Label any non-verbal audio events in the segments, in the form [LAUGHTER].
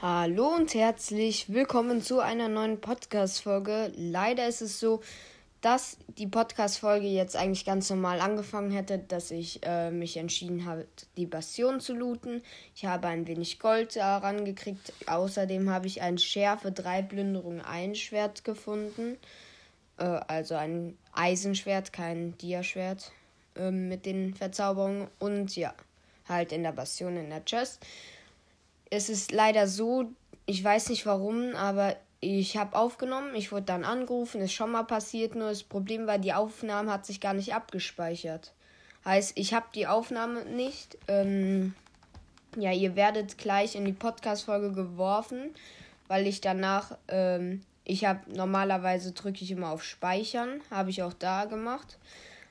Hallo und herzlich willkommen zu einer neuen Podcast-Folge. Leider ist es so, dass die Podcast-Folge jetzt eigentlich ganz normal angefangen hätte, dass ich äh, mich entschieden habe, die Bastion zu looten. Ich habe ein wenig Gold daran gekriegt. Außerdem habe ich ein Schärfe 3 Plünderung 1 Schwert gefunden. Äh, also ein Eisenschwert, kein Diaschwert äh, mit den Verzauberungen. Und ja, halt in der Bastion in der Chest es ist leider so, ich weiß nicht warum, aber ich habe aufgenommen, ich wurde dann angerufen, ist schon mal passiert, nur das Problem war, die Aufnahme hat sich gar nicht abgespeichert. Heißt, ich habe die Aufnahme nicht. Ähm, ja, ihr werdet gleich in die Podcast-Folge geworfen, weil ich danach, ähm, ich habe normalerweise drücke ich immer auf Speichern, habe ich auch da gemacht.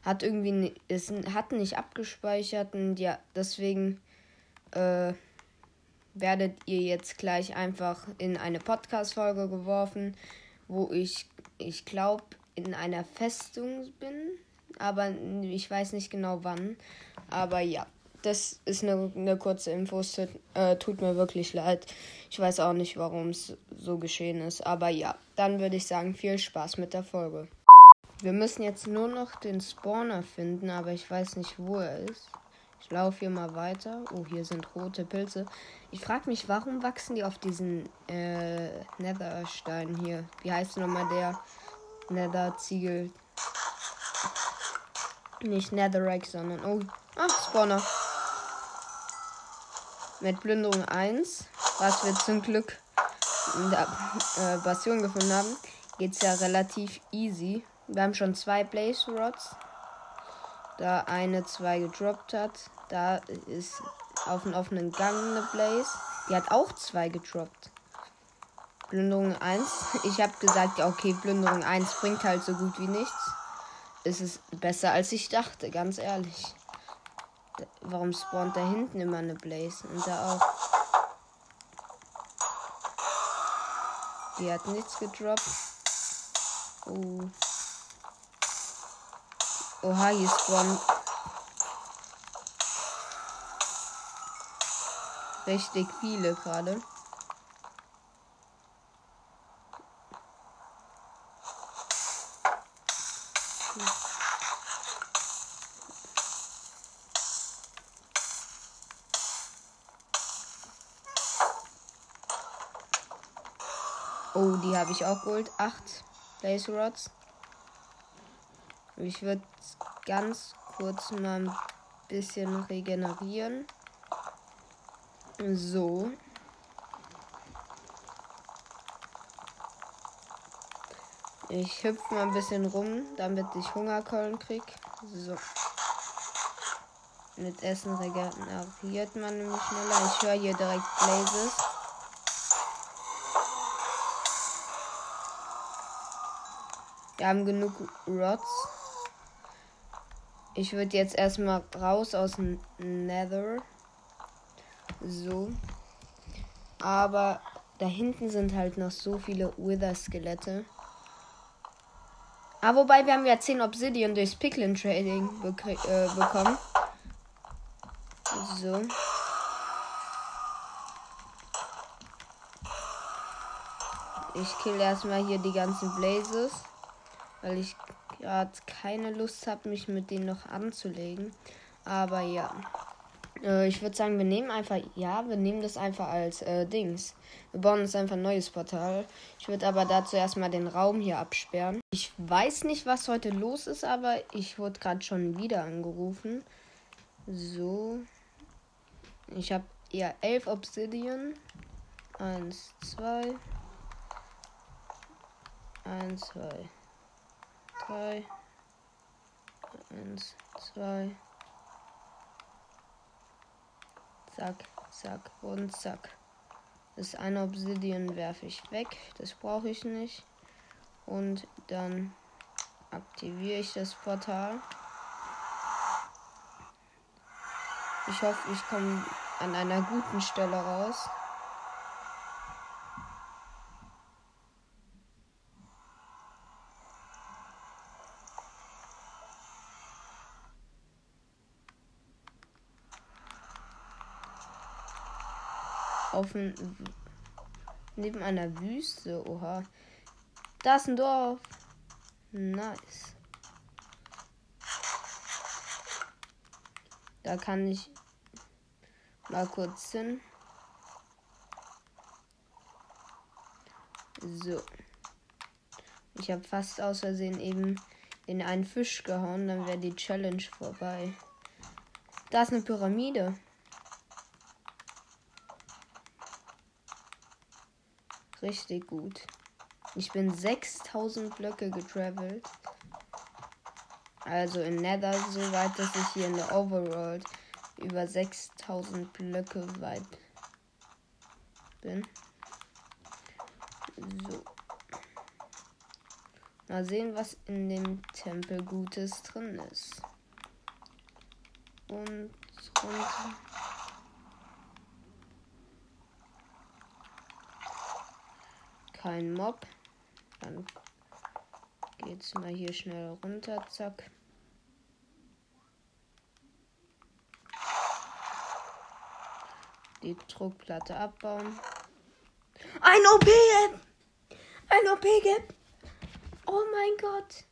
Hat irgendwie, es hat nicht abgespeichert und ja, deswegen, äh, werdet ihr jetzt gleich einfach in eine Podcast-Folge geworfen, wo ich, ich glaube, in einer Festung bin. Aber ich weiß nicht genau wann. Aber ja, das ist eine, eine kurze Info. Es tut, äh, tut mir wirklich leid. Ich weiß auch nicht, warum es so geschehen ist. Aber ja, dann würde ich sagen, viel Spaß mit der Folge. Wir müssen jetzt nur noch den Spawner finden, aber ich weiß nicht, wo er ist. Ich laufe hier mal weiter. Oh, hier sind rote Pilze. Ich frage mich, warum wachsen die auf diesen äh, Netherstein hier? Wie heißt nochmal der Nether-Ziegel? Nicht Netherrack, sondern. Oh, ah, Spawner. Mit Plünderung 1, was wir zum Glück in der äh, Bastion gefunden haben, geht es ja relativ easy. Wir haben schon zwei Blaze Rods. Da eine zwei gedroppt hat. Da ist auf dem offenen Gang eine Blaze. Die hat auch zwei gedroppt. Plünderung 1. Ich habe gesagt, ja, okay, Plünderung 1 bringt halt so gut wie nichts. Es ist besser als ich dachte, ganz ehrlich. Warum spawnt da hinten immer eine Blaze? Und da auch. Die hat nichts gedroppt. Oh. Oha, hier spawnen richtig viele gerade. Oh, die habe ich auch geholt. Acht Blaze Rods. Ich würde ganz kurz mal ein bisschen regenerieren. So. Ich hüpfe mal ein bisschen rum, damit ich Hungerkeulen krieg. So. Mit Essen regeneriert man nämlich schneller. Ich höre hier direkt Blazes. Wir haben genug Rods. Ich würde jetzt erstmal raus aus dem Nether. So. Aber da hinten sind halt noch so viele Wither-Skelette. Ah, wobei wir haben ja 10 Obsidian durchs Picklin Trading äh, bekommen. So. Ich kill erstmal hier die ganzen Blazes. Weil ich gerade keine Lust habe, mich mit denen noch anzulegen. Aber ja. Äh, ich würde sagen, wir nehmen einfach, ja, wir nehmen das einfach als äh, Dings. Wir bauen uns einfach ein neues Portal. Ich würde aber dazu erstmal den Raum hier absperren. Ich weiß nicht, was heute los ist, aber ich wurde gerade schon wieder angerufen. So. Ich habe eher elf Obsidian. Eins, zwei. Eins, zwei. Drei. Eins, zwei. Zack, zack und zack. Das eine Obsidian werfe ich weg. Das brauche ich nicht. Und dann aktiviere ich das Portal. Ich hoffe, ich komme an einer guten Stelle raus. Auf Neben einer Wüste. Oha. Da ist ein Dorf. Nice. Da kann ich mal kurz hin. So. Ich habe fast aus Versehen eben in einen Fisch gehauen, dann wäre die Challenge vorbei. Da ist eine Pyramide. Richtig gut. Ich bin 6000 Blöcke getravelt. Also in Nether so weit, dass ich hier in der Overworld über 6000 Blöcke weit bin. So. Mal sehen, was in dem Tempel Gutes drin ist. Und runter. Kein Mob. Dann geht's mal hier schnell runter. Zack. Die Druckplatte abbauen. Ein OP! Ein OP gibt! Oh mein Gott!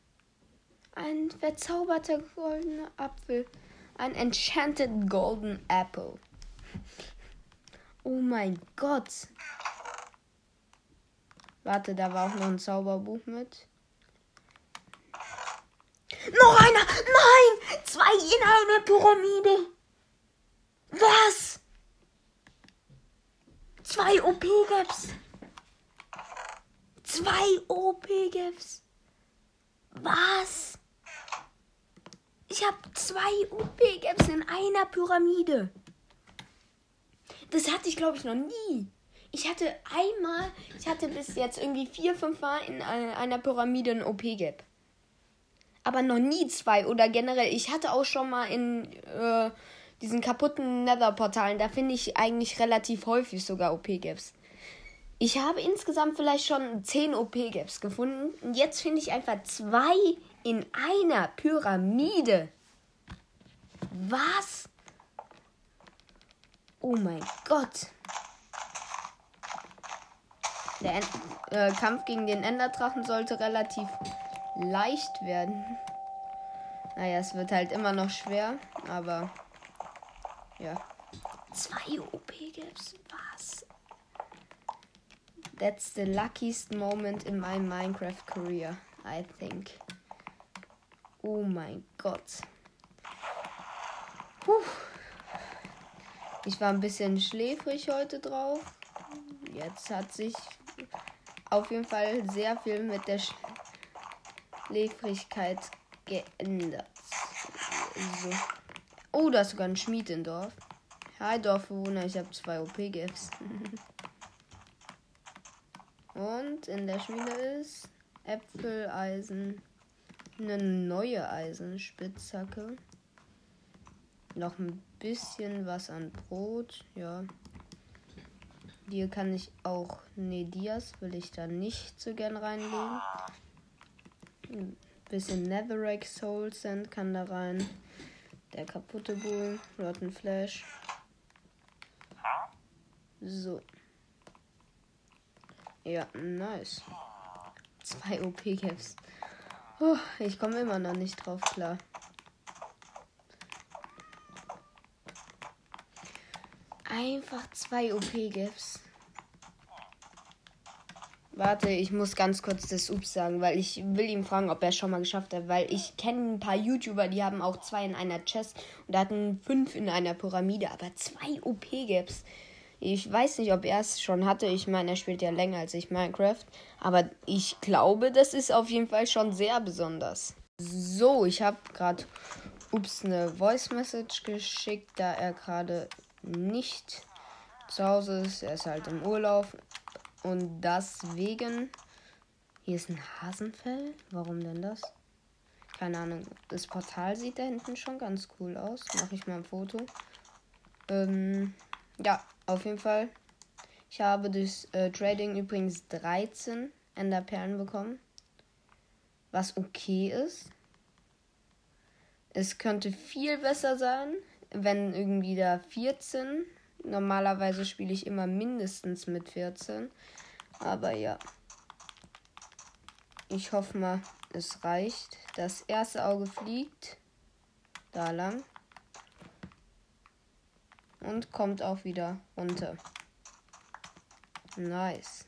Ein verzauberter goldener Apfel. Ein Enchanted Golden Apple. Oh mein Gott! Warte, da war auch noch ein Zauberbuch mit. Noch einer! Nein! Zwei in einer Pyramide! Was? Zwei OP-Gaps. Zwei OP-Gaps. Was? Ich habe zwei OP-Gaps in einer Pyramide. Das hatte ich, glaube ich, noch nie. Ich hatte einmal, ich hatte bis jetzt irgendwie vier, fünf Mal in einer Pyramide ein OP-Gap. Aber noch nie zwei oder generell. Ich hatte auch schon mal in äh, diesen kaputten Nether-Portalen, da finde ich eigentlich relativ häufig sogar OP-Gaps. Ich habe insgesamt vielleicht schon 10 OP-Gaps gefunden. Und jetzt finde ich einfach zwei in einer Pyramide. Was? Oh mein Gott. Der End äh, Kampf gegen den Enderdrachen sollte relativ leicht werden. Naja, es wird halt immer noch schwer, aber ja. Zwei OP-Gaps? Was? That's the luckiest moment in my Minecraft career, I think. Oh mein Gott. Puh. Ich war ein bisschen schläfrig heute drauf. Jetzt hat sich auf jeden Fall sehr viel mit der Schläfrigkeit geändert. So. Oh, da ist sogar ein Schmied im Dorf. Hi Dorfbewohner, ich habe zwei OP-Gifts. [LAUGHS] Und in der Schmiede ist Äpfel, Eisen, eine neue Eisenspitzhacke. Noch ein bisschen was an Brot, ja. Hier kann ich auch Nedias, will ich da nicht so gern reinlegen. Ein bisschen Netherrack Soul Sand kann da rein. Der kaputte Bull, Rotten Flash. So. Ja, nice. Zwei OP-Caps. Oh, ich komme immer noch nicht drauf klar. Einfach zwei OP-Gaps. Warte, ich muss ganz kurz das Ups sagen, weil ich will ihm fragen, ob er es schon mal geschafft hat, weil ich kenne ein paar YouTuber, die haben auch zwei in einer Chest und hatten fünf in einer Pyramide, aber zwei OP-Gaps. Ich weiß nicht, ob er es schon hatte. Ich meine, er spielt ja länger als ich Minecraft. Aber ich glaube, das ist auf jeden Fall schon sehr besonders. So, ich habe gerade ups eine Voice Message geschickt, da er gerade nicht zu Hause ist. Er ist halt im Urlaub. Und deswegen. Hier ist ein Hasenfell. Warum denn das? Keine Ahnung. Das Portal sieht da hinten schon ganz cool aus. Mache ich mal ein Foto. Ähm, ja, auf jeden Fall. Ich habe durch äh, Trading übrigens 13 Enderperlen bekommen. Was okay ist. Es könnte viel besser sein, wenn irgendwie da 14. Normalerweise spiele ich immer mindestens mit 14. Aber ja. Ich hoffe mal, es reicht. Das erste Auge fliegt da lang und kommt auch wieder runter. Nice.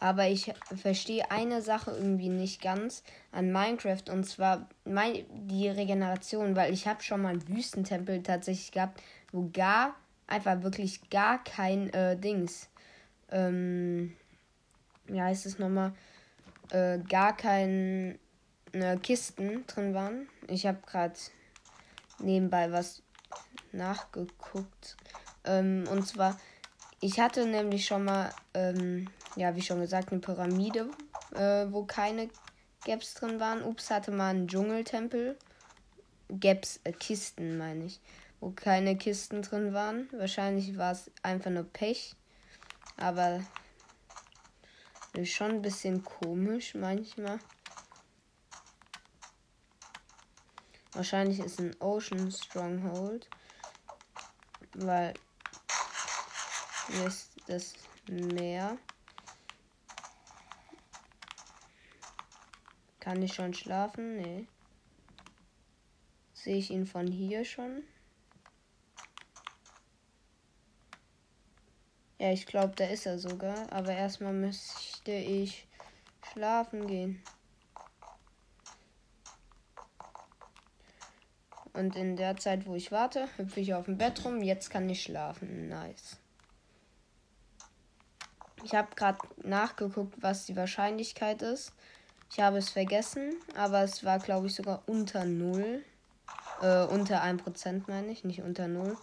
Aber ich verstehe eine Sache irgendwie nicht ganz an Minecraft und zwar mein, die Regeneration, weil ich habe schon mal einen Wüstentempel tatsächlich gehabt, wo gar, einfach wirklich gar kein äh, Dings, ähm, wie heißt es nochmal, äh, gar kein äh, Kisten drin waren. Ich habe gerade nebenbei was nachgeguckt. Ähm, und zwar, ich hatte nämlich schon mal, ähm, ja, wie schon gesagt, eine Pyramide, äh, wo keine Gaps drin waren. Ups hatte mal einen Dschungeltempel. Gaps, äh, Kisten meine ich. Wo keine Kisten drin waren. Wahrscheinlich war es einfach nur Pech. Aber schon ein bisschen komisch manchmal. Wahrscheinlich ist ein Ocean Stronghold. Weil ist das Meer. Kann ich schon schlafen? Nee. Sehe ich ihn von hier schon? Ja, ich glaube, da ist er sogar. Aber erstmal müsste ich schlafen gehen. Und in der Zeit, wo ich warte, hüpfe ich auf dem Bett rum. Jetzt kann ich schlafen. Nice. Ich habe gerade nachgeguckt, was die Wahrscheinlichkeit ist. Ich habe es vergessen, aber es war, glaube ich, sogar unter 0. Äh, unter 1% meine ich, nicht unter 0.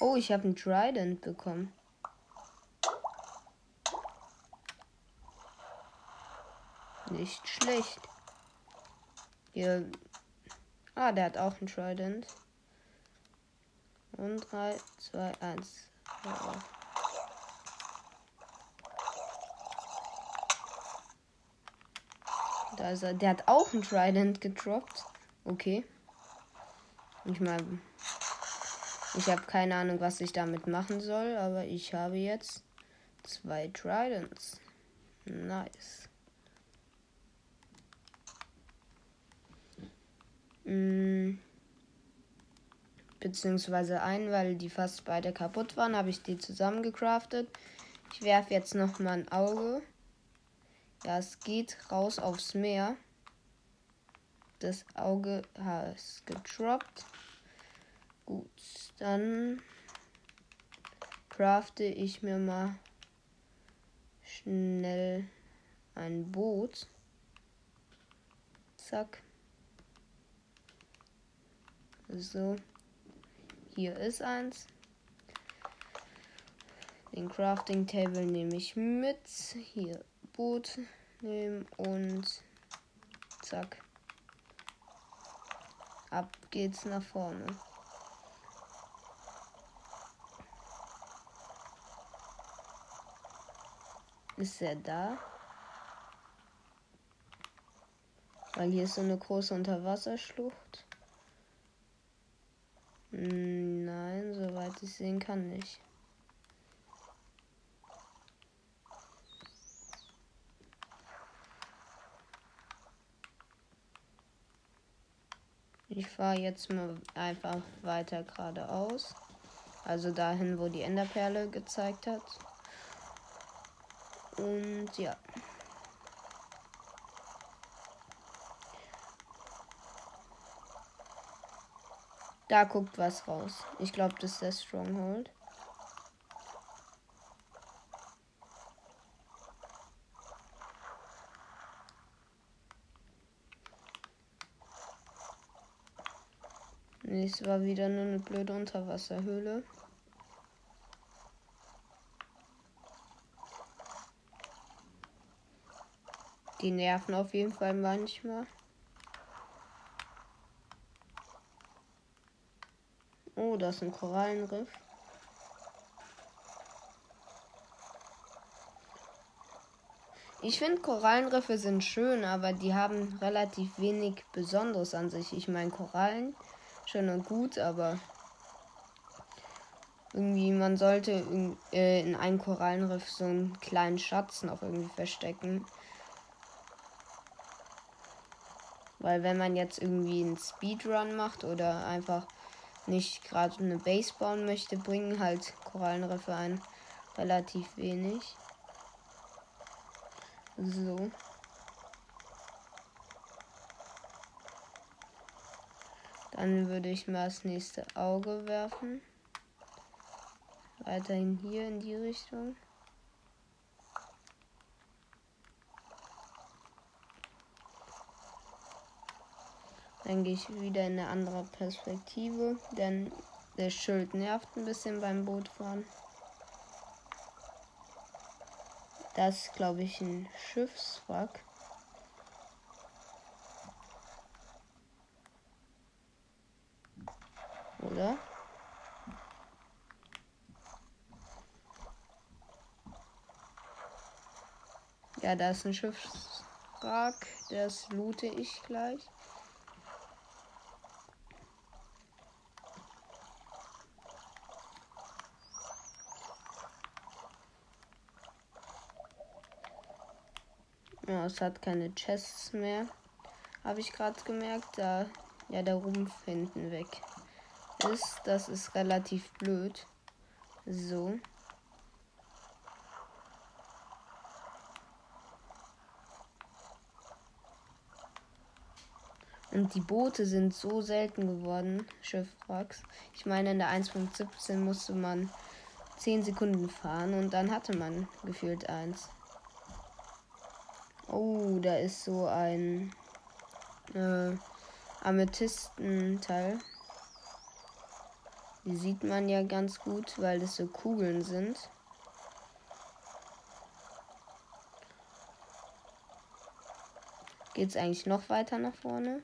Oh, ich habe einen Trident bekommen. Nicht schlecht. Hier. Ah, der hat auch einen Trident. Und 3, 2, 1. Da ist er. Der hat auch einen Trident gedroppt. Okay. Ich meine, ich habe keine Ahnung, was ich damit machen soll, aber ich habe jetzt zwei Tridents. Nice. Mm beziehungsweise ein, weil die fast beide kaputt waren, habe ich die zusammengecraftet. Ich werfe jetzt noch mal ein Auge. Ja, es geht raus aufs Meer. Das Auge ist gedroppt. Gut, dann crafte ich mir mal schnell ein Boot. Zack. So. Hier ist eins. Den Crafting Table nehme ich mit. Hier Boot nehmen und zack. Ab geht's nach vorne. Ist er da? Weil hier ist so eine große Unterwasserschlucht. Nein, soweit ich sehen kann nicht. Ich fahre jetzt mal einfach weiter geradeaus. Also dahin, wo die Enderperle gezeigt hat. Und ja. Da guckt was raus. Ich glaube, das ist der Stronghold. Nee, es war wieder nur eine blöde Unterwasserhöhle. Die nerven auf jeden Fall manchmal. Oh, das ist ein Korallenriff. Ich finde Korallenriffe sind schön, aber die haben relativ wenig Besonderes an sich. Ich meine Korallen schön und gut, aber irgendwie man sollte in, äh, in einem Korallenriff so einen kleinen Schatz noch irgendwie verstecken. Weil wenn man jetzt irgendwie einen Speedrun macht oder einfach nicht gerade eine Base bauen möchte, bringen halt Korallenriffe ein relativ wenig. So. Dann würde ich mal das nächste Auge werfen. Weiterhin hier in die Richtung. Dann gehe ich wieder in eine andere Perspektive, denn der Schild nervt ein bisschen beim Bootfahren. Das ist, glaube ich, ein Schiffswrack. Oder? Ja, da ist ein Schiffswrack. Das loote ich gleich. Ja, es hat keine Chests mehr. Habe ich gerade gemerkt, da ja der Rumpf hinten weg ist. Das ist relativ blöd. So. Und die Boote sind so selten geworden, Schiffwracks. Ich meine, in der 1.17 musste man 10 Sekunden fahren und dann hatte man gefühlt eins. Oh, da ist so ein äh, Amethystenteil. Die sieht man ja ganz gut, weil das so Kugeln sind. Geht es eigentlich noch weiter nach vorne?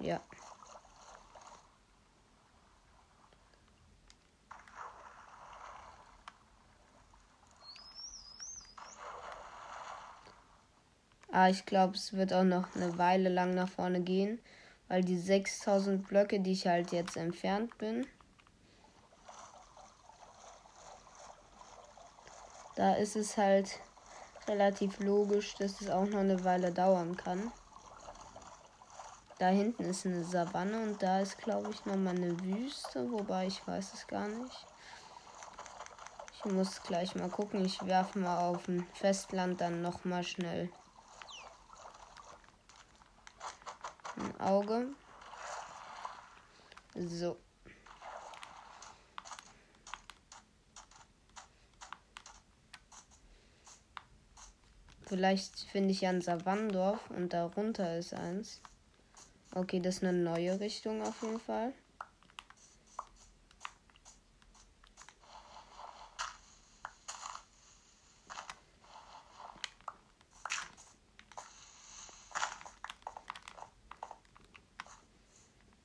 Ja. Aber ah, ich glaube, es wird auch noch eine Weile lang nach vorne gehen, weil die 6000 Blöcke, die ich halt jetzt entfernt bin, da ist es halt relativ logisch, dass es auch noch eine Weile dauern kann. Da hinten ist eine Savanne und da ist, glaube ich, nochmal eine Wüste, wobei ich weiß es gar nicht. Ich muss gleich mal gucken. Ich werfe mal auf dem Festland dann nochmal schnell ein Auge. So. Vielleicht finde ich ja ein Savannendorf und darunter ist eins. Okay, das ist eine neue Richtung auf jeden Fall.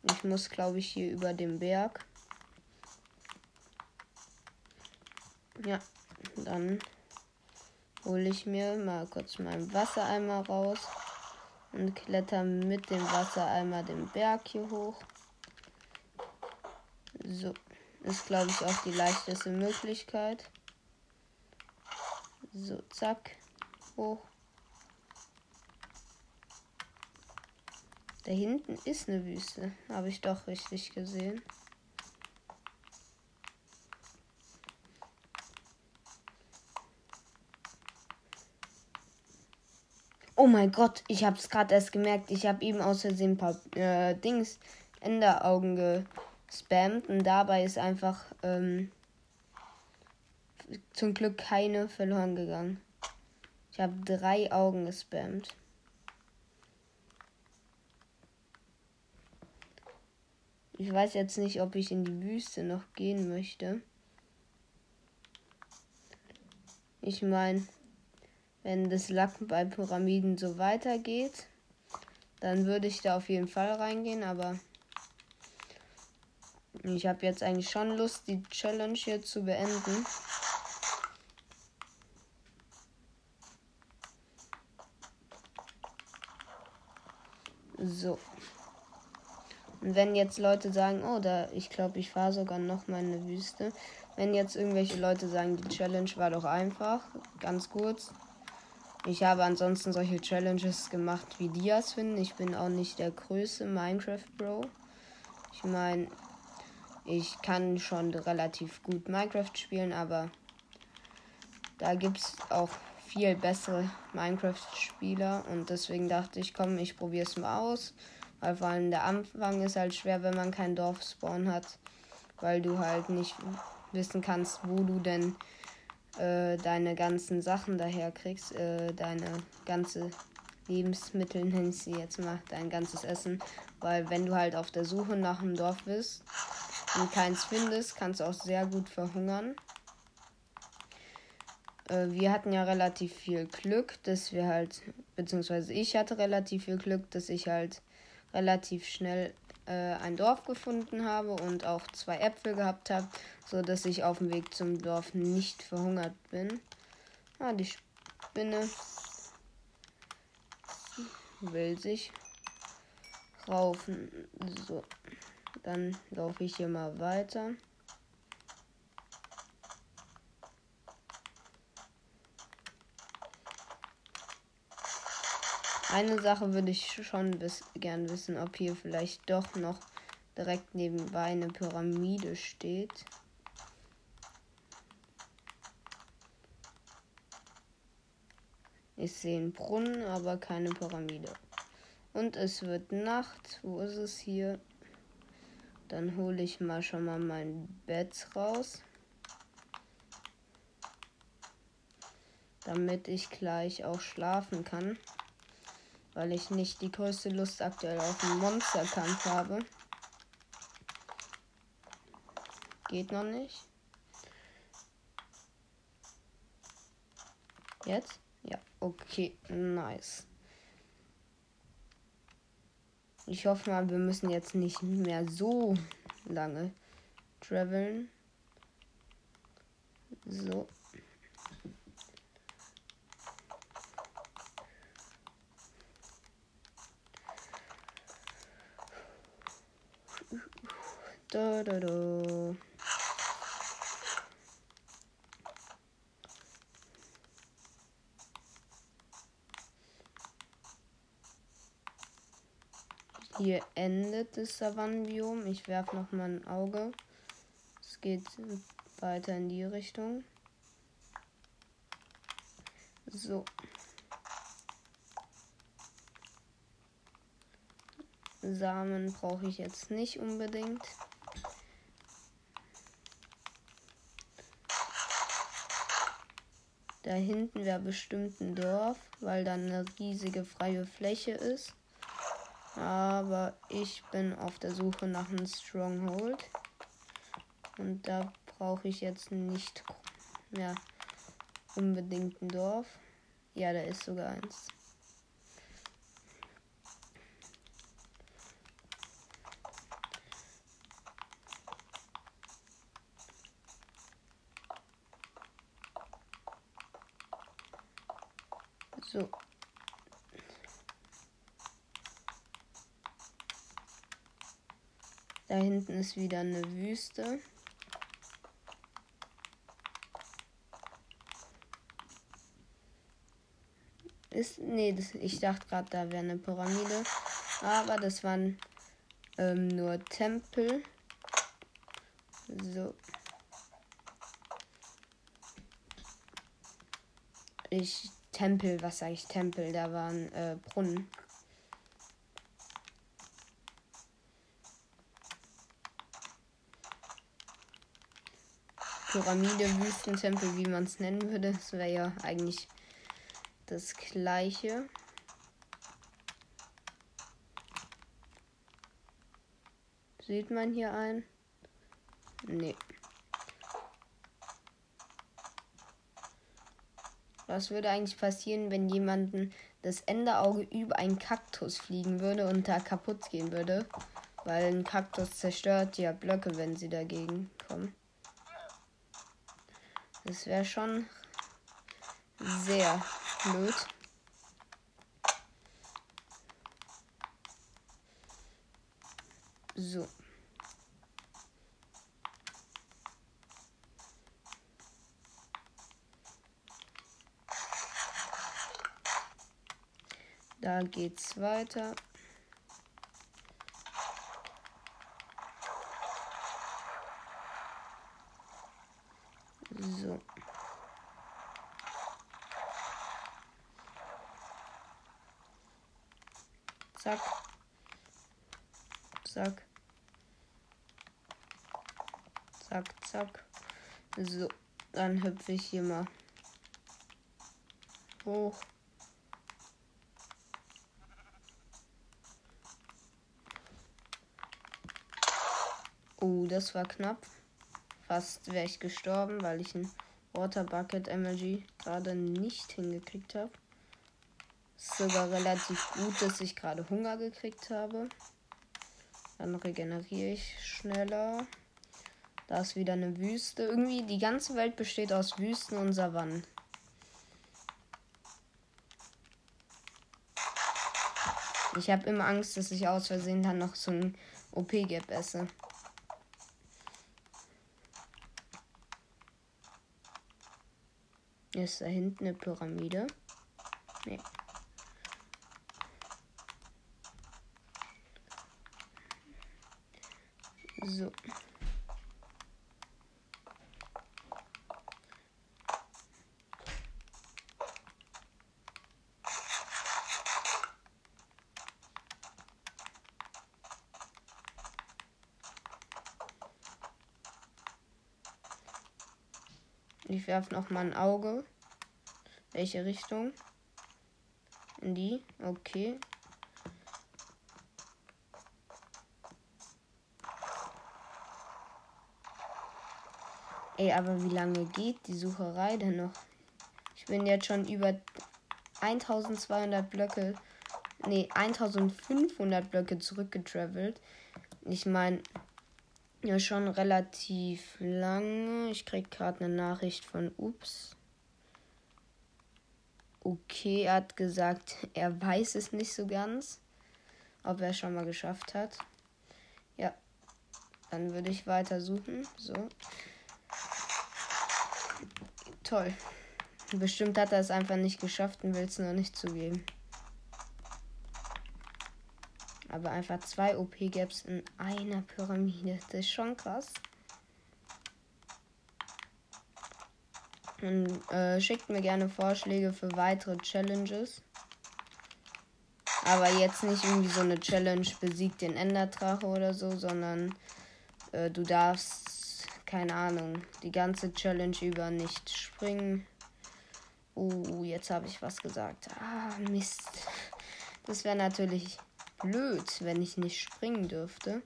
Ich muss, glaube ich, hier über den Berg. Ja, dann hole ich mir mal kurz meinen Wassereimer raus und kletter mit dem Wassereimer den Berg hier hoch. So, ist glaube ich auch die leichteste Möglichkeit. So, zack, hoch. Da hinten ist eine Wüste. Habe ich doch richtig gesehen. Oh mein Gott, ich habe es gerade erst gemerkt. Ich habe eben aus ein paar äh, Dings Enderaugen gespammt und dabei ist einfach ähm, zum Glück keine verloren gegangen. Ich habe drei Augen gespammt. Ich weiß jetzt nicht, ob ich in die Wüste noch gehen möchte. Ich meine, wenn das Lacken bei Pyramiden so weitergeht, dann würde ich da auf jeden Fall reingehen, aber ich habe jetzt eigentlich schon Lust, die Challenge hier zu beenden. So. Und wenn jetzt Leute sagen, oh, da, ich glaube, ich fahre sogar noch mal in eine Wüste. Wenn jetzt irgendwelche Leute sagen, die Challenge war doch einfach, ganz kurz. Ich habe ansonsten solche Challenges gemacht wie Dias finden. Ich bin auch nicht der größte Minecraft Bro. Ich meine, ich kann schon relativ gut Minecraft spielen, aber da gibt es auch viel bessere Minecraft-Spieler und deswegen dachte ich, komm, ich probiere es mal aus. Weil vor allem der Anfang ist halt schwer, wenn man kein Dorfspawn hat, weil du halt nicht wissen kannst, wo du denn äh, deine ganzen Sachen daher kriegst, äh, deine ganze Lebensmittel nennst du jetzt mal, dein ganzes Essen. Weil wenn du halt auf der Suche nach einem Dorf bist und keins findest, kannst du auch sehr gut verhungern. Äh, wir hatten ja relativ viel Glück, dass wir halt, beziehungsweise ich hatte relativ viel Glück, dass ich halt relativ schnell äh, ein Dorf gefunden habe und auch zwei Äpfel gehabt habe, so dass ich auf dem Weg zum Dorf nicht verhungert bin. Ah, die Spinne will sich raufen. So, dann laufe ich hier mal weiter. Eine Sache würde ich schon bis, gern wissen, ob hier vielleicht doch noch direkt nebenbei eine Pyramide steht. Ich sehe einen Brunnen, aber keine Pyramide. Und es wird Nacht. Wo ist es hier? Dann hole ich mal schon mal mein Bett raus. Damit ich gleich auch schlafen kann weil ich nicht die größte Lust aktuell auf einen Monsterkampf habe. Geht noch nicht. Jetzt? Ja, okay, nice. Ich hoffe mal, wir müssen jetzt nicht mehr so lange traveln. So. Da, da, da. Hier endet das Savannenbiom. Ich werfe noch mal ein Auge. Es geht weiter in die Richtung. So. Samen brauche ich jetzt nicht unbedingt. Da hinten wäre bestimmt ein Dorf, weil da eine riesige freie Fläche ist. Aber ich bin auf der Suche nach einem Stronghold. Und da brauche ich jetzt nicht mehr unbedingt ein Dorf. Ja, da ist sogar eins. So. Da hinten ist wieder eine Wüste. Ist, nee, das, ich dachte gerade, da wäre eine Pyramide. Aber das waren ähm, nur Tempel. So. Ich Tempel, was sage ich Tempel? Da waren äh, Brunnen. Pyramide, Wüstentempel, wie man es nennen würde. Das wäre ja eigentlich das gleiche. Sieht man hier ein? Nee. Was würde eigentlich passieren, wenn jemanden das Enderauge über einen Kaktus fliegen würde und da kaputt gehen würde? Weil ein Kaktus zerstört ja Blöcke, wenn sie dagegen kommen. Das wäre schon sehr blöd. So. Da geht's weiter. So. Zack. Zack. Zack, zack. So, dann hüpfe ich hier mal hoch. Oh, das war knapp. Fast wäre ich gestorben, weil ich ein Water Bucket Emoji gerade nicht hingekriegt habe. Ist sogar relativ gut, dass ich gerade Hunger gekriegt habe. Dann regeneriere ich schneller. Da ist wieder eine Wüste. Irgendwie die ganze Welt besteht aus Wüsten und Savannen. Ich habe immer Angst, dass ich aus Versehen dann noch so ein OP-Gap esse. Ist da hinten eine Pyramide? Nee. So. Ich werfe noch mal ein Auge. Welche Richtung? In die? Okay. Ey, aber wie lange geht die Sucherei denn noch? Ich bin jetzt schon über 1200 Blöcke, nee, 1500 Blöcke zurückgetravelt. Ich meine, ja, schon relativ lange. Ich krieg gerade eine Nachricht von Ups. Okay, er hat gesagt, [LAUGHS] er weiß es nicht so ganz, ob er es schon mal geschafft hat. Ja, dann würde ich weiter suchen. So. Toll. Bestimmt hat er es einfach nicht geschafft und will es noch nicht zugeben. Aber einfach zwei OP-Gaps in einer Pyramide. Das ist schon krass. Und äh, schickt mir gerne Vorschläge für weitere Challenges. Aber jetzt nicht irgendwie so eine Challenge besiegt den Enderdrache oder so, sondern äh, du darfst, keine Ahnung, die ganze Challenge über nicht springen. Oh, jetzt habe ich was gesagt. Ah, Mist. Das wäre natürlich blöd, wenn ich nicht springen dürfte.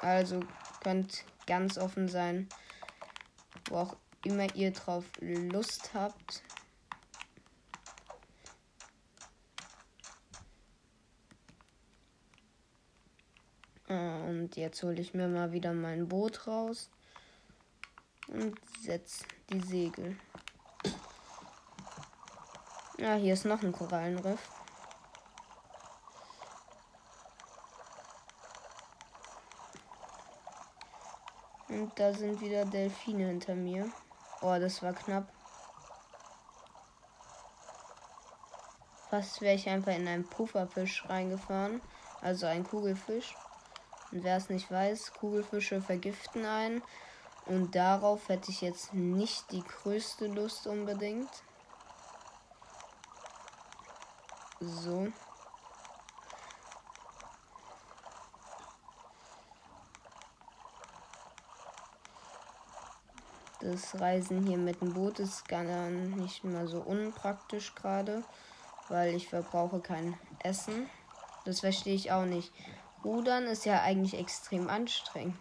Also könnt ganz offen sein, wo auch immer ihr drauf Lust habt. Und jetzt hole ich mir mal wieder mein Boot raus und setze die Segel. Ja, hier ist noch ein Korallenriff. Und da sind wieder Delfine hinter mir. Oh, das war knapp. Fast wäre ich einfach in einen Pufferfisch reingefahren. Also ein Kugelfisch. Und wer es nicht weiß, Kugelfische vergiften einen. Und darauf hätte ich jetzt nicht die größte Lust unbedingt. So. Das Reisen hier mit dem Boot ist gar nicht mal so unpraktisch gerade, weil ich verbrauche kein Essen. Das verstehe ich auch nicht. Rudern ist ja eigentlich extrem anstrengend.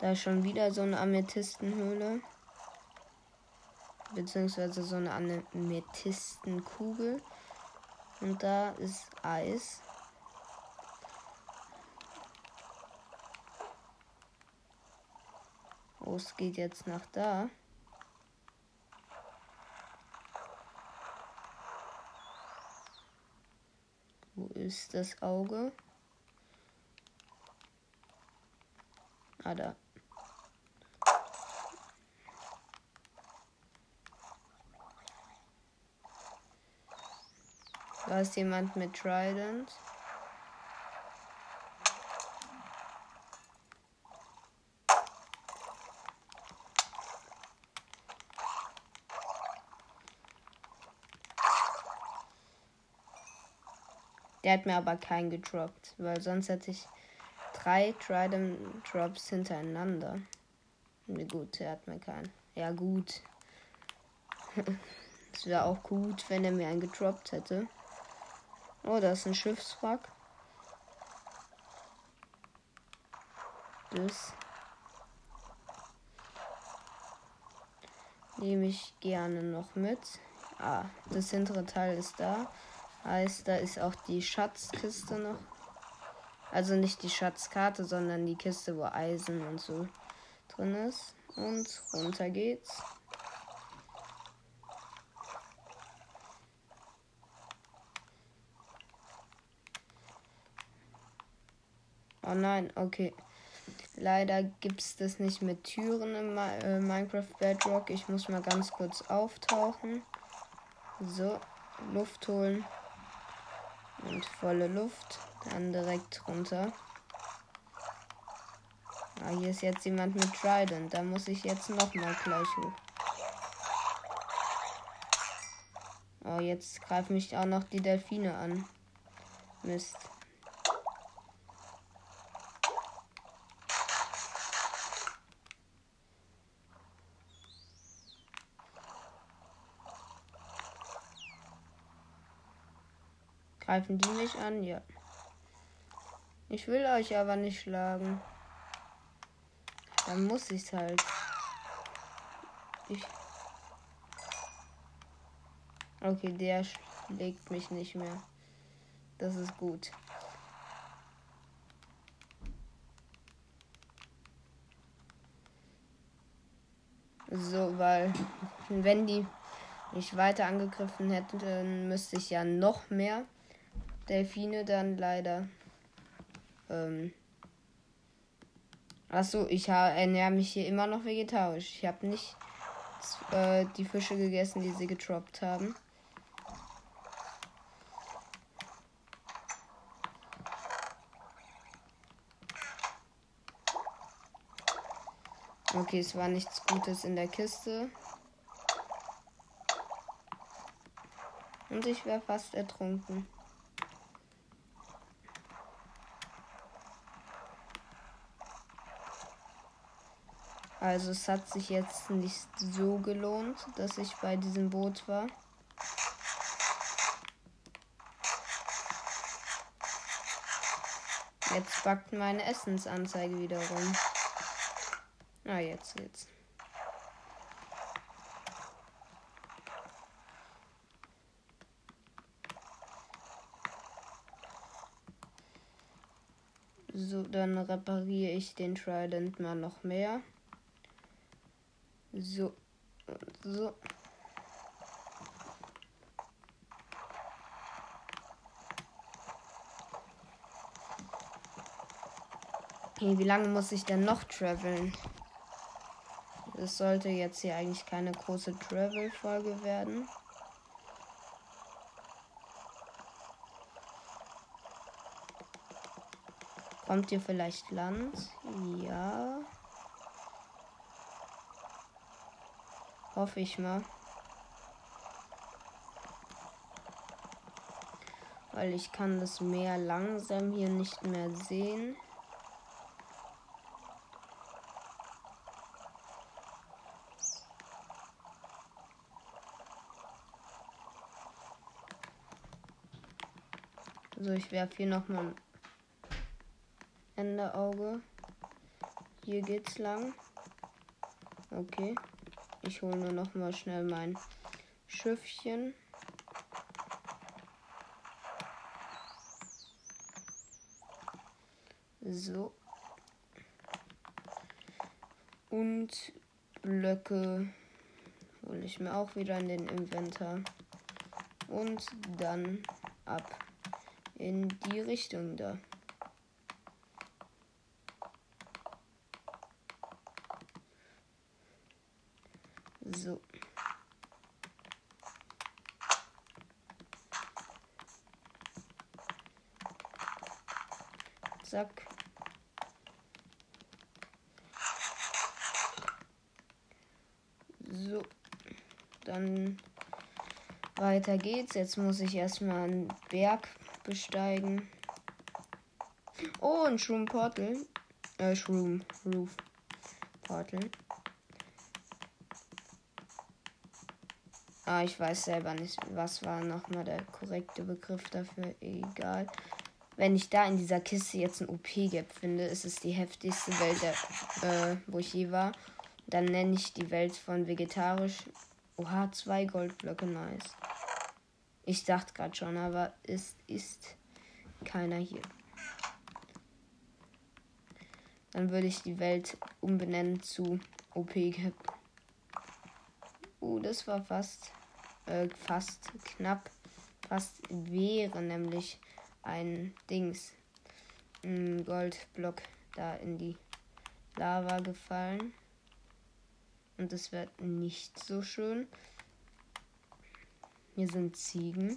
Da ist schon wieder so eine Amethystenhöhle. Beziehungsweise so eine Amethystenkugel. Und da ist Eis. Oh, es geht jetzt nach da. Wo ist das Auge? Ah, da. Da ist jemand mit Trident. Der hat mir aber keinen gedroppt, weil sonst hätte ich drei Trident Drops hintereinander. Ne, gut, er hat mir keinen. Ja, gut. [LAUGHS] Es wäre auch gut, wenn er mir einen gedroppt hätte. Oh, da ist ein Schiffswrack. Das nehme ich gerne noch mit. Ah, das hintere Teil ist da. Heißt, da ist auch die Schatzkiste noch. Also nicht die Schatzkarte, sondern die Kiste, wo Eisen und so drin ist. Und runter geht's. Oh nein, okay. Leider gibt es das nicht mit Türen im äh, Minecraft Bedrock. Ich muss mal ganz kurz auftauchen. So, Luft holen. Und volle Luft. Dann direkt runter. Ah, hier ist jetzt jemand mit Trident. Da muss ich jetzt nochmal gleich hoch. Oh, jetzt greifen mich auch noch die Delfine an. Mist. Greifen die mich an? Ja. Ich will euch aber nicht schlagen. Dann muss ich's halt. Ich. Okay, der schlägt mich nicht mehr. Das ist gut. So, weil wenn die mich weiter angegriffen hätten, müsste ich ja noch mehr Delfine dann leider. Ähm. Achso, ich ernähre mich hier immer noch vegetarisch. Ich habe nicht äh, die Fische gegessen, die sie getroppt haben. Okay, es war nichts Gutes in der Kiste. Und ich wäre fast ertrunken. Also es hat sich jetzt nicht so gelohnt, dass ich bei diesem Boot war. Jetzt backt meine Essensanzeige wieder rum. Ah, jetzt jetzt. So, dann repariere ich den Trident mal noch mehr. So. So. Okay, wie lange muss ich denn noch traveln? Es sollte jetzt hier eigentlich keine große Travel-Folge werden. Kommt hier vielleicht Land? Ja. Hoffe ich mal. Weil ich kann das Meer langsam hier nicht mehr sehen. So, ich werfe hier nochmal ein Endeauge. Hier geht's lang. Okay. Ich hole nur noch mal schnell mein Schiffchen. So. Und Blöcke hole ich mir auch wieder in den Inventar. Und dann ab in die Richtung da. So. Zack. So. Dann weiter geht's. Jetzt muss ich erstmal einen Berg besteigen. Oh, ein Shroom Portal. Äh, Shroom Roof Portal. Ah, ich weiß selber nicht, was war nochmal der korrekte Begriff dafür. Egal. Wenn ich da in dieser Kiste jetzt ein OP-Gap finde, ist es die heftigste Welt, der, äh, wo ich je war. Dann nenne ich die Welt von vegetarisch. Oha, zwei Goldblöcke, nice. Ich dachte gerade schon, aber es ist keiner hier. Dann würde ich die Welt umbenennen zu OP-Gap. Uh, das war fast äh, fast knapp, fast wäre nämlich ein Dings, ein Goldblock da in die Lava gefallen. Und das wird nicht so schön. Hier sind Ziegen.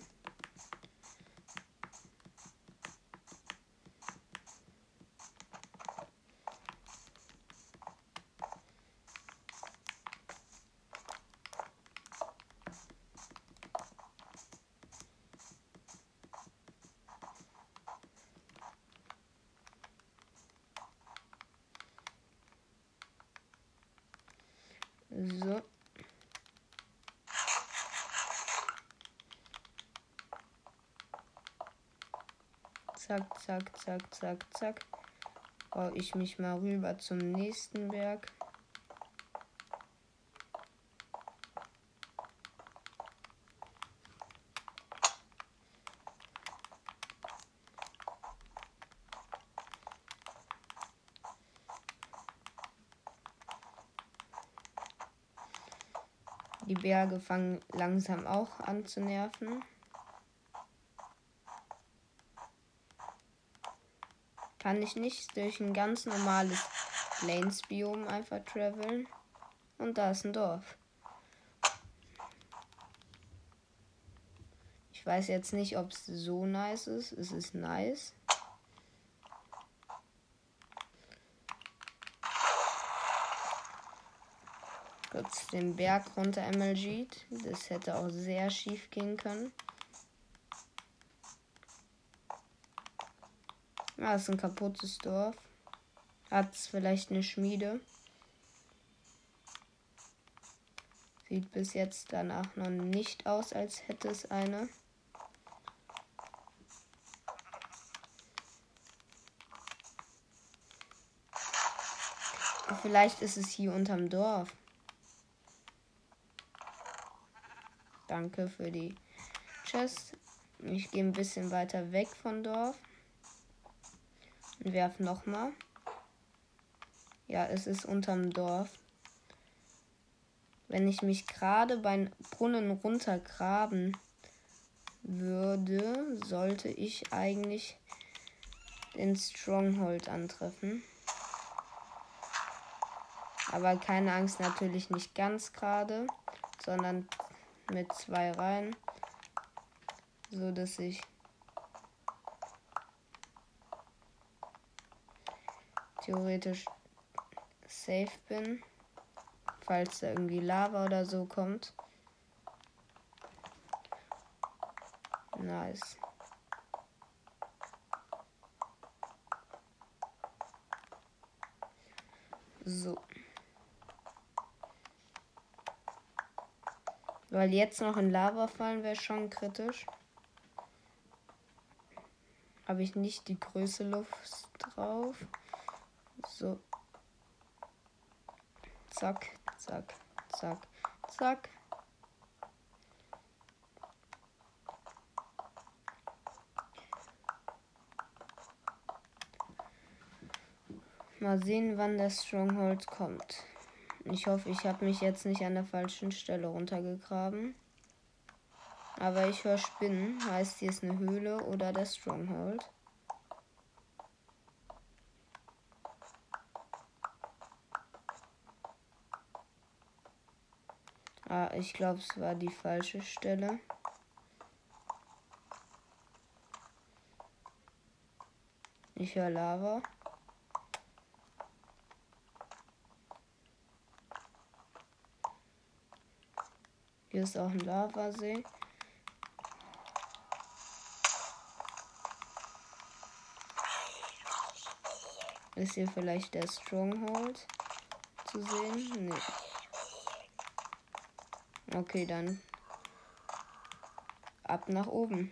So. Zack, zack, zack, zack, zack. Baue ich mich mal rüber zum nächsten Berg. Die Berge fangen langsam auch an zu nerven. Kann ich nicht durch ein ganz normales Plains-Biom einfach traveln. Und da ist ein Dorf. Ich weiß jetzt nicht, ob es so nice ist. Es ist nice. Kurz den Berg runter MLG. Das hätte auch sehr schief gehen können. Ah, ist ein kaputtes Dorf. Hat es vielleicht eine Schmiede. Sieht bis jetzt danach noch nicht aus, als hätte es eine. Vielleicht ist es hier unterm Dorf. Danke für die Chest. Ich gehe ein bisschen weiter weg von Dorf. Und werfe nochmal. Ja, es ist unterm Dorf. Wenn ich mich gerade beim Brunnen runtergraben würde, sollte ich eigentlich den Stronghold antreffen. Aber keine Angst, natürlich nicht ganz gerade, sondern mit zwei Reihen, so dass ich theoretisch safe bin, falls da irgendwie Lava oder so kommt. Nice. So. Weil jetzt noch in Lava fallen wäre schon kritisch. Habe ich nicht die Größe Luft drauf. So. zack, zack, zack, zack. Mal sehen, wann der Stronghold kommt. Ich hoffe, ich habe mich jetzt nicht an der falschen Stelle runtergegraben. Aber ich höre Spinnen. Heißt, hier ist eine Höhle oder der Stronghold. Ah, ich glaube, es war die falsche Stelle. Ich höre Lava. Hier ist auch ein Lavasee. Ist hier vielleicht der Stronghold zu sehen? Nee. Okay, dann ab nach oben.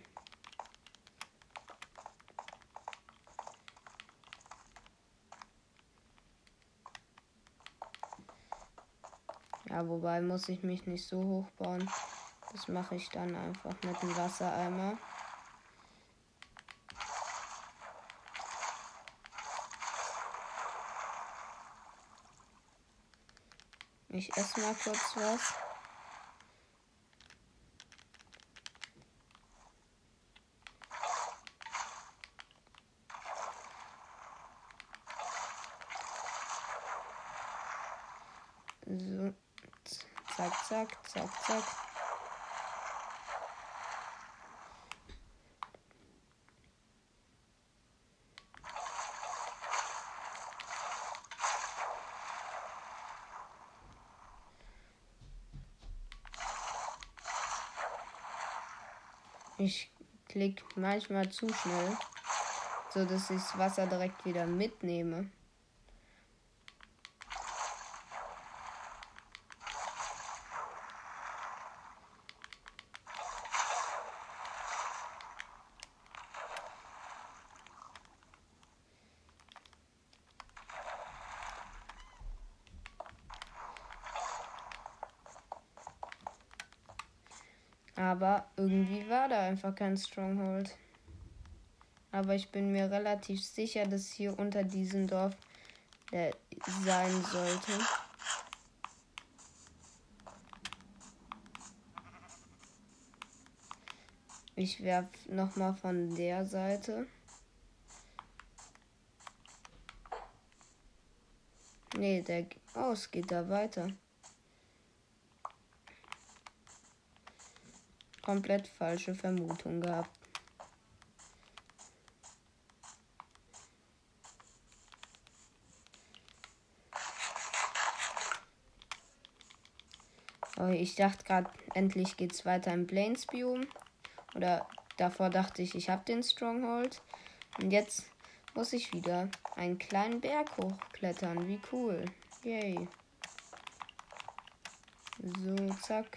Ja, wobei muss ich mich nicht so hoch bauen. Das mache ich dann einfach mit dem Wassereimer. Ich esse mal kurz was. So, zack, zack, zack. Ich klicke manchmal zu schnell, so dass ich das Wasser direkt wieder mitnehme. Aber irgendwie war da einfach kein Stronghold. Aber ich bin mir relativ sicher, dass hier unter diesem Dorf der sein sollte. Ich werf noch mal von der Seite. Nee, der oh, es geht da weiter. Komplett falsche Vermutung gehabt. Oh, ich dachte gerade, endlich geht's weiter im Plains Biom. Oder davor dachte ich, ich habe den Stronghold. Und jetzt muss ich wieder einen kleinen Berg hochklettern. Wie cool. Yay. So, zack.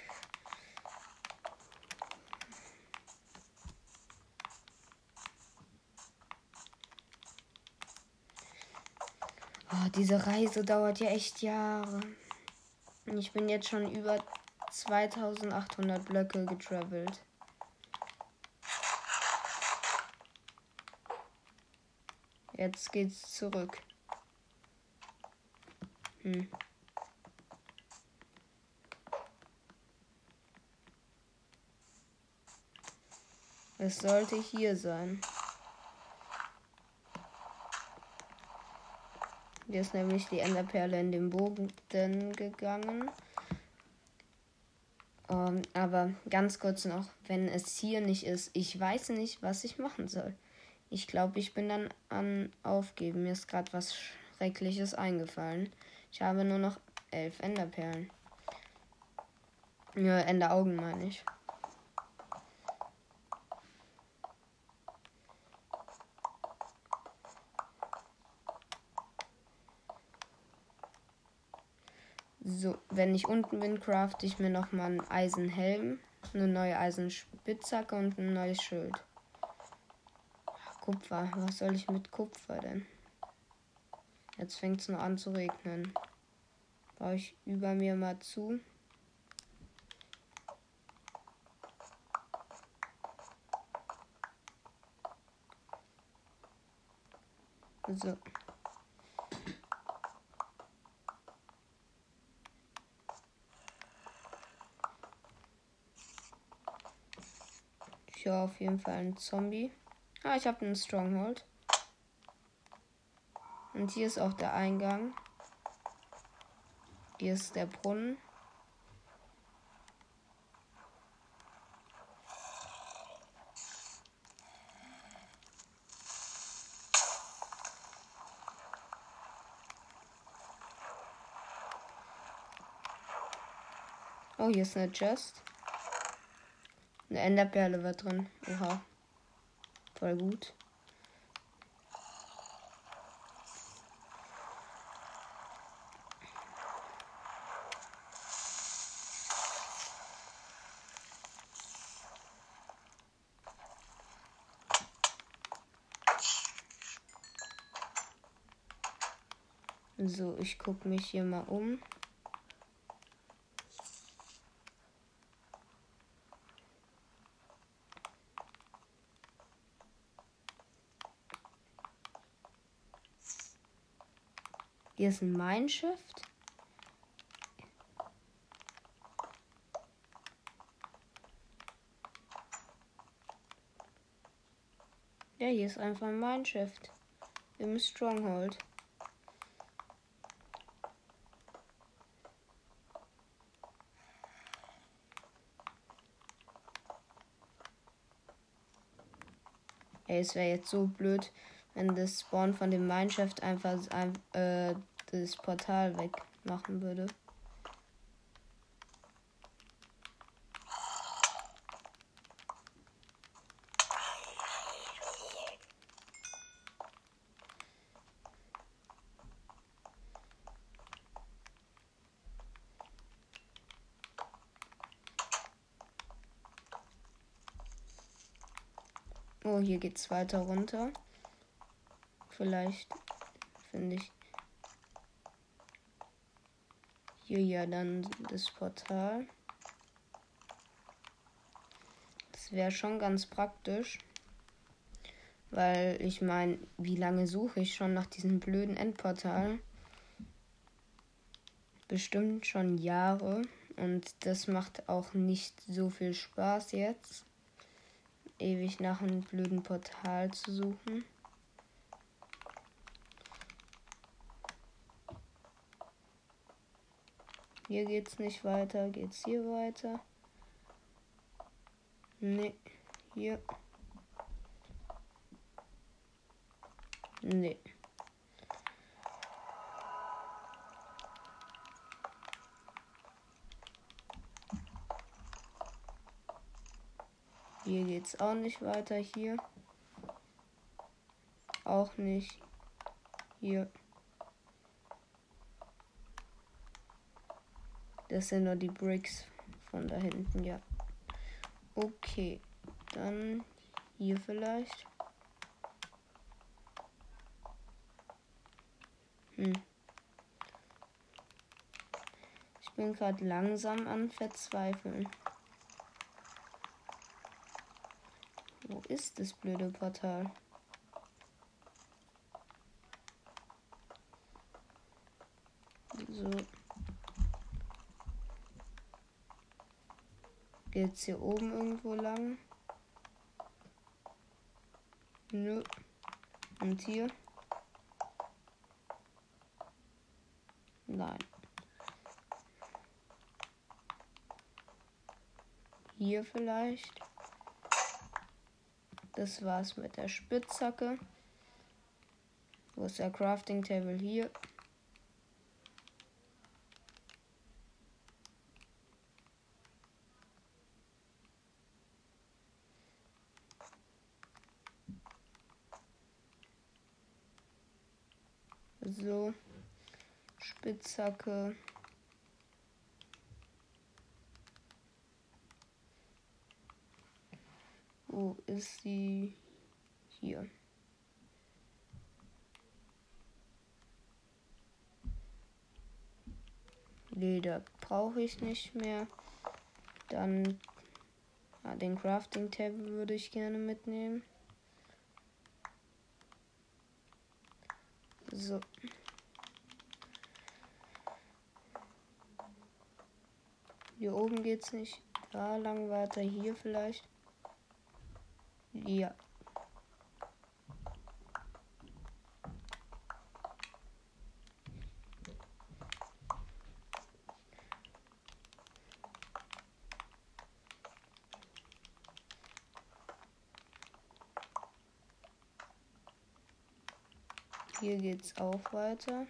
Diese Reise dauert ja echt Jahre. Ich bin jetzt schon über 2800 Blöcke getravelt. Jetzt geht's zurück. Hm. Es sollte hier sein. Hier ist nämlich die Enderperle in den Boden gegangen. Um, ähm, aber ganz kurz noch, wenn es hier nicht ist, ich weiß nicht, was ich machen soll. Ich glaube, ich bin dann an Aufgeben. Mir ist gerade was Schreckliches eingefallen. Ich habe nur noch elf Enderperlen. Ja, Enderaugen meine ich. So, wenn ich unten bin, crafte ich mir nochmal einen Eisenhelm, eine neue Eisenspitzhacke und ein neues Schild. Kupfer. Was soll ich mit Kupfer denn? Jetzt fängt es nur an zu regnen. Baue ich über mir mal zu. So. Höre auf jeden Fall einen Zombie. Ah, ich habe einen Stronghold. Und hier ist auch der Eingang. Hier ist der Brunnen. Oh, hier ist eine Chest. Eine Enderperle war drin. Oha. Voll gut. So, ich gucke mich hier mal um. Hier ist ein Mindshift. Ja, hier ist einfach ein Mindshift. Im Stronghold. Ey, es wäre jetzt so blöd, wenn das Spawn von dem Mineshaft einfach äh, das Portal wegmachen würde. Oh, hier geht's weiter runter. Vielleicht finde ich hier ja dann das Portal. Das wäre schon ganz praktisch. Weil ich meine, wie lange suche ich schon nach diesem blöden Endportal? Bestimmt schon Jahre. Und das macht auch nicht so viel Spaß jetzt. Ewig nach einem blöden Portal zu suchen. Hier geht's nicht weiter. Geht's hier weiter? Nee. Hier. Nee. Hier geht's auch nicht weiter. Hier. Auch nicht. Hier. Das sind nur die Bricks von da hinten, ja. Okay, dann hier vielleicht. Hm. Ich bin gerade langsam an Verzweifeln. Wo ist das blöde Portal? So. Geht's hier oben irgendwo lang? Nö. Und hier? Nein. Hier vielleicht. Das war's mit der Spitzhacke. Wo ist der Crafting Table hier? So. Spitzhacke. Wo ist sie? Hier. Leder brauche ich nicht mehr. Dann ja, den Crafting Tab würde ich gerne mitnehmen. So. Hier oben geht's nicht. Da lang weiter. Hier vielleicht. Ja. Hier geht's auch weiter.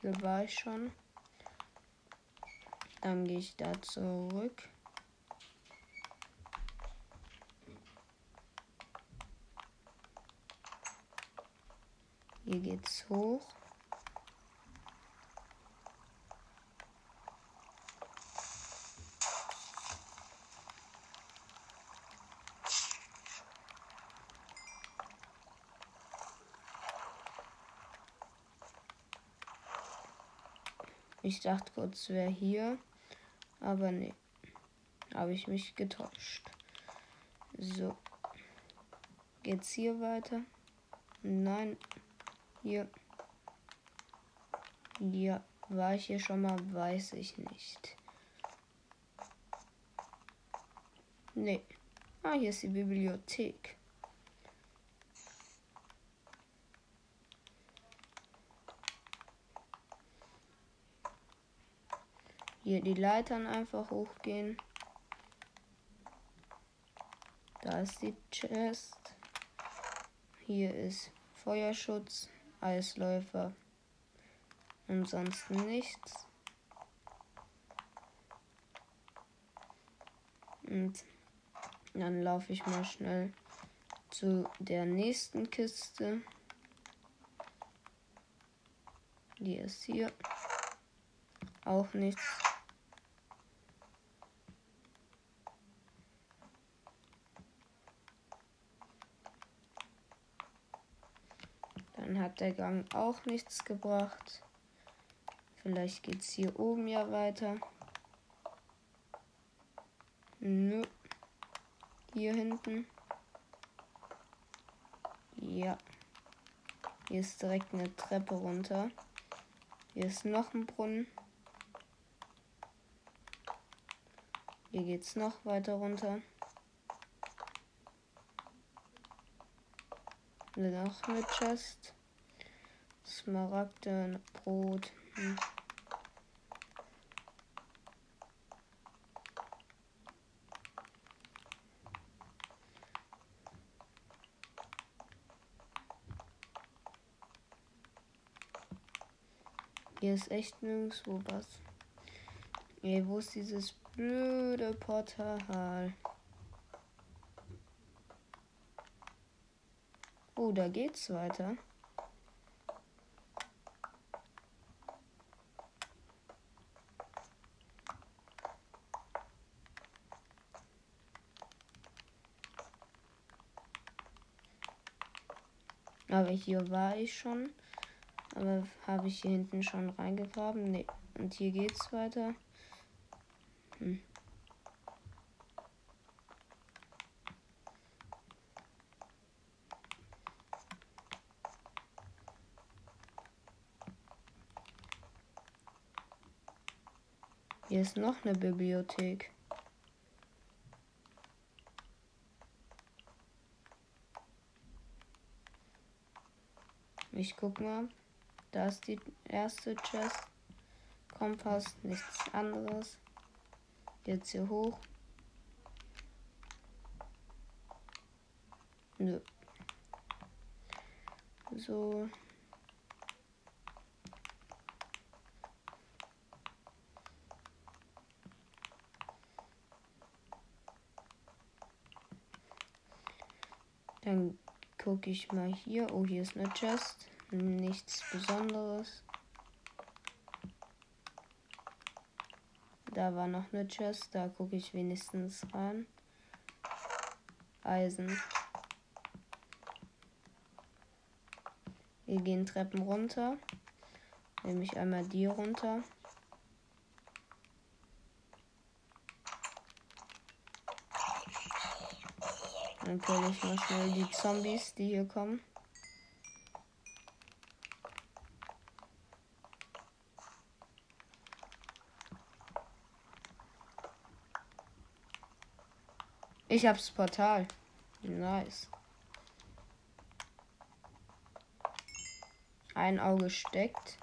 Hier war ich schon. Dann gehe ich da zurück. Hier geht's hoch. Ich dachte kurz, wäre hier. Aber nee. Habe ich mich getäuscht. So. Geht's hier weiter? Nein. Hier. Ja. War ich hier schon mal? Weiß ich nicht. Nee. Ah, hier ist die Bibliothek. Hier die Leitern einfach hochgehen. Da ist die Chest. Hier ist Feuerschutz, Eisläufer. Ansonsten nichts. Und dann laufe ich mal schnell zu der nächsten Kiste. Die ist hier. Auch nichts. Dann der Gang auch nichts gebracht. Vielleicht geht es hier oben ja weiter. Nö. Hier hinten. Ja. Hier ist direkt eine Treppe runter. Hier ist noch ein Brunnen. Hier geht's noch weiter runter. Noch eine Chest. Smaragde, Brot. Hm. Hier ist echt nirgendwo was. Ey, wo ist dieses blöde Portal? Oh, da geht's weiter. Aber hier war ich schon. Aber habe ich hier hinten schon reingegraben? Nee. Und hier geht's weiter. Hm. Hier ist noch eine Bibliothek. Ich guck mal. Da ist die erste Chest. Kompass, nichts anderes. Jetzt hier hoch. Nö. So. Dann gucke ich mal hier. Oh, hier ist eine Chest. Nichts Besonderes. Da war noch eine Chest. Da gucke ich wenigstens rein. Eisen. Wir gehen Treppen runter. Nehme ich einmal die runter. Dann kill ich mal schnell die Zombies, die hier kommen. Ich hab's Portal. Nice. Ein Auge steckt.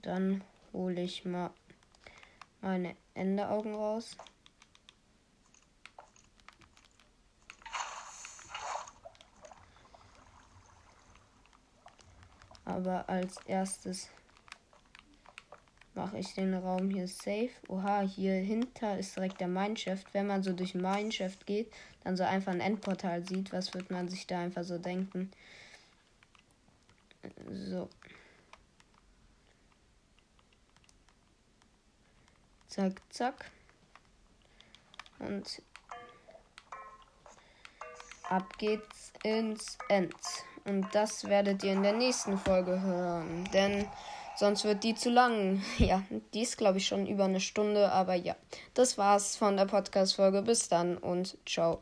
Dann hole ich mal meine Endeaugen raus. Aber als erstes mache ich den Raum hier safe. Oha, hier hinter ist direkt der Mineshaft. Wenn man so durch Mineshaft geht, dann so einfach ein Endportal sieht, was wird man sich da einfach so denken? So. Zack, zack. Und ab geht's ins End. Und das werdet ihr in der nächsten Folge hören. Denn sonst wird die zu lang. [LAUGHS] Ja, die ist, glaube ich, schon über eine Stunde. Aber ja, das war's von der Podcast-Folge. Bis dann und ciao.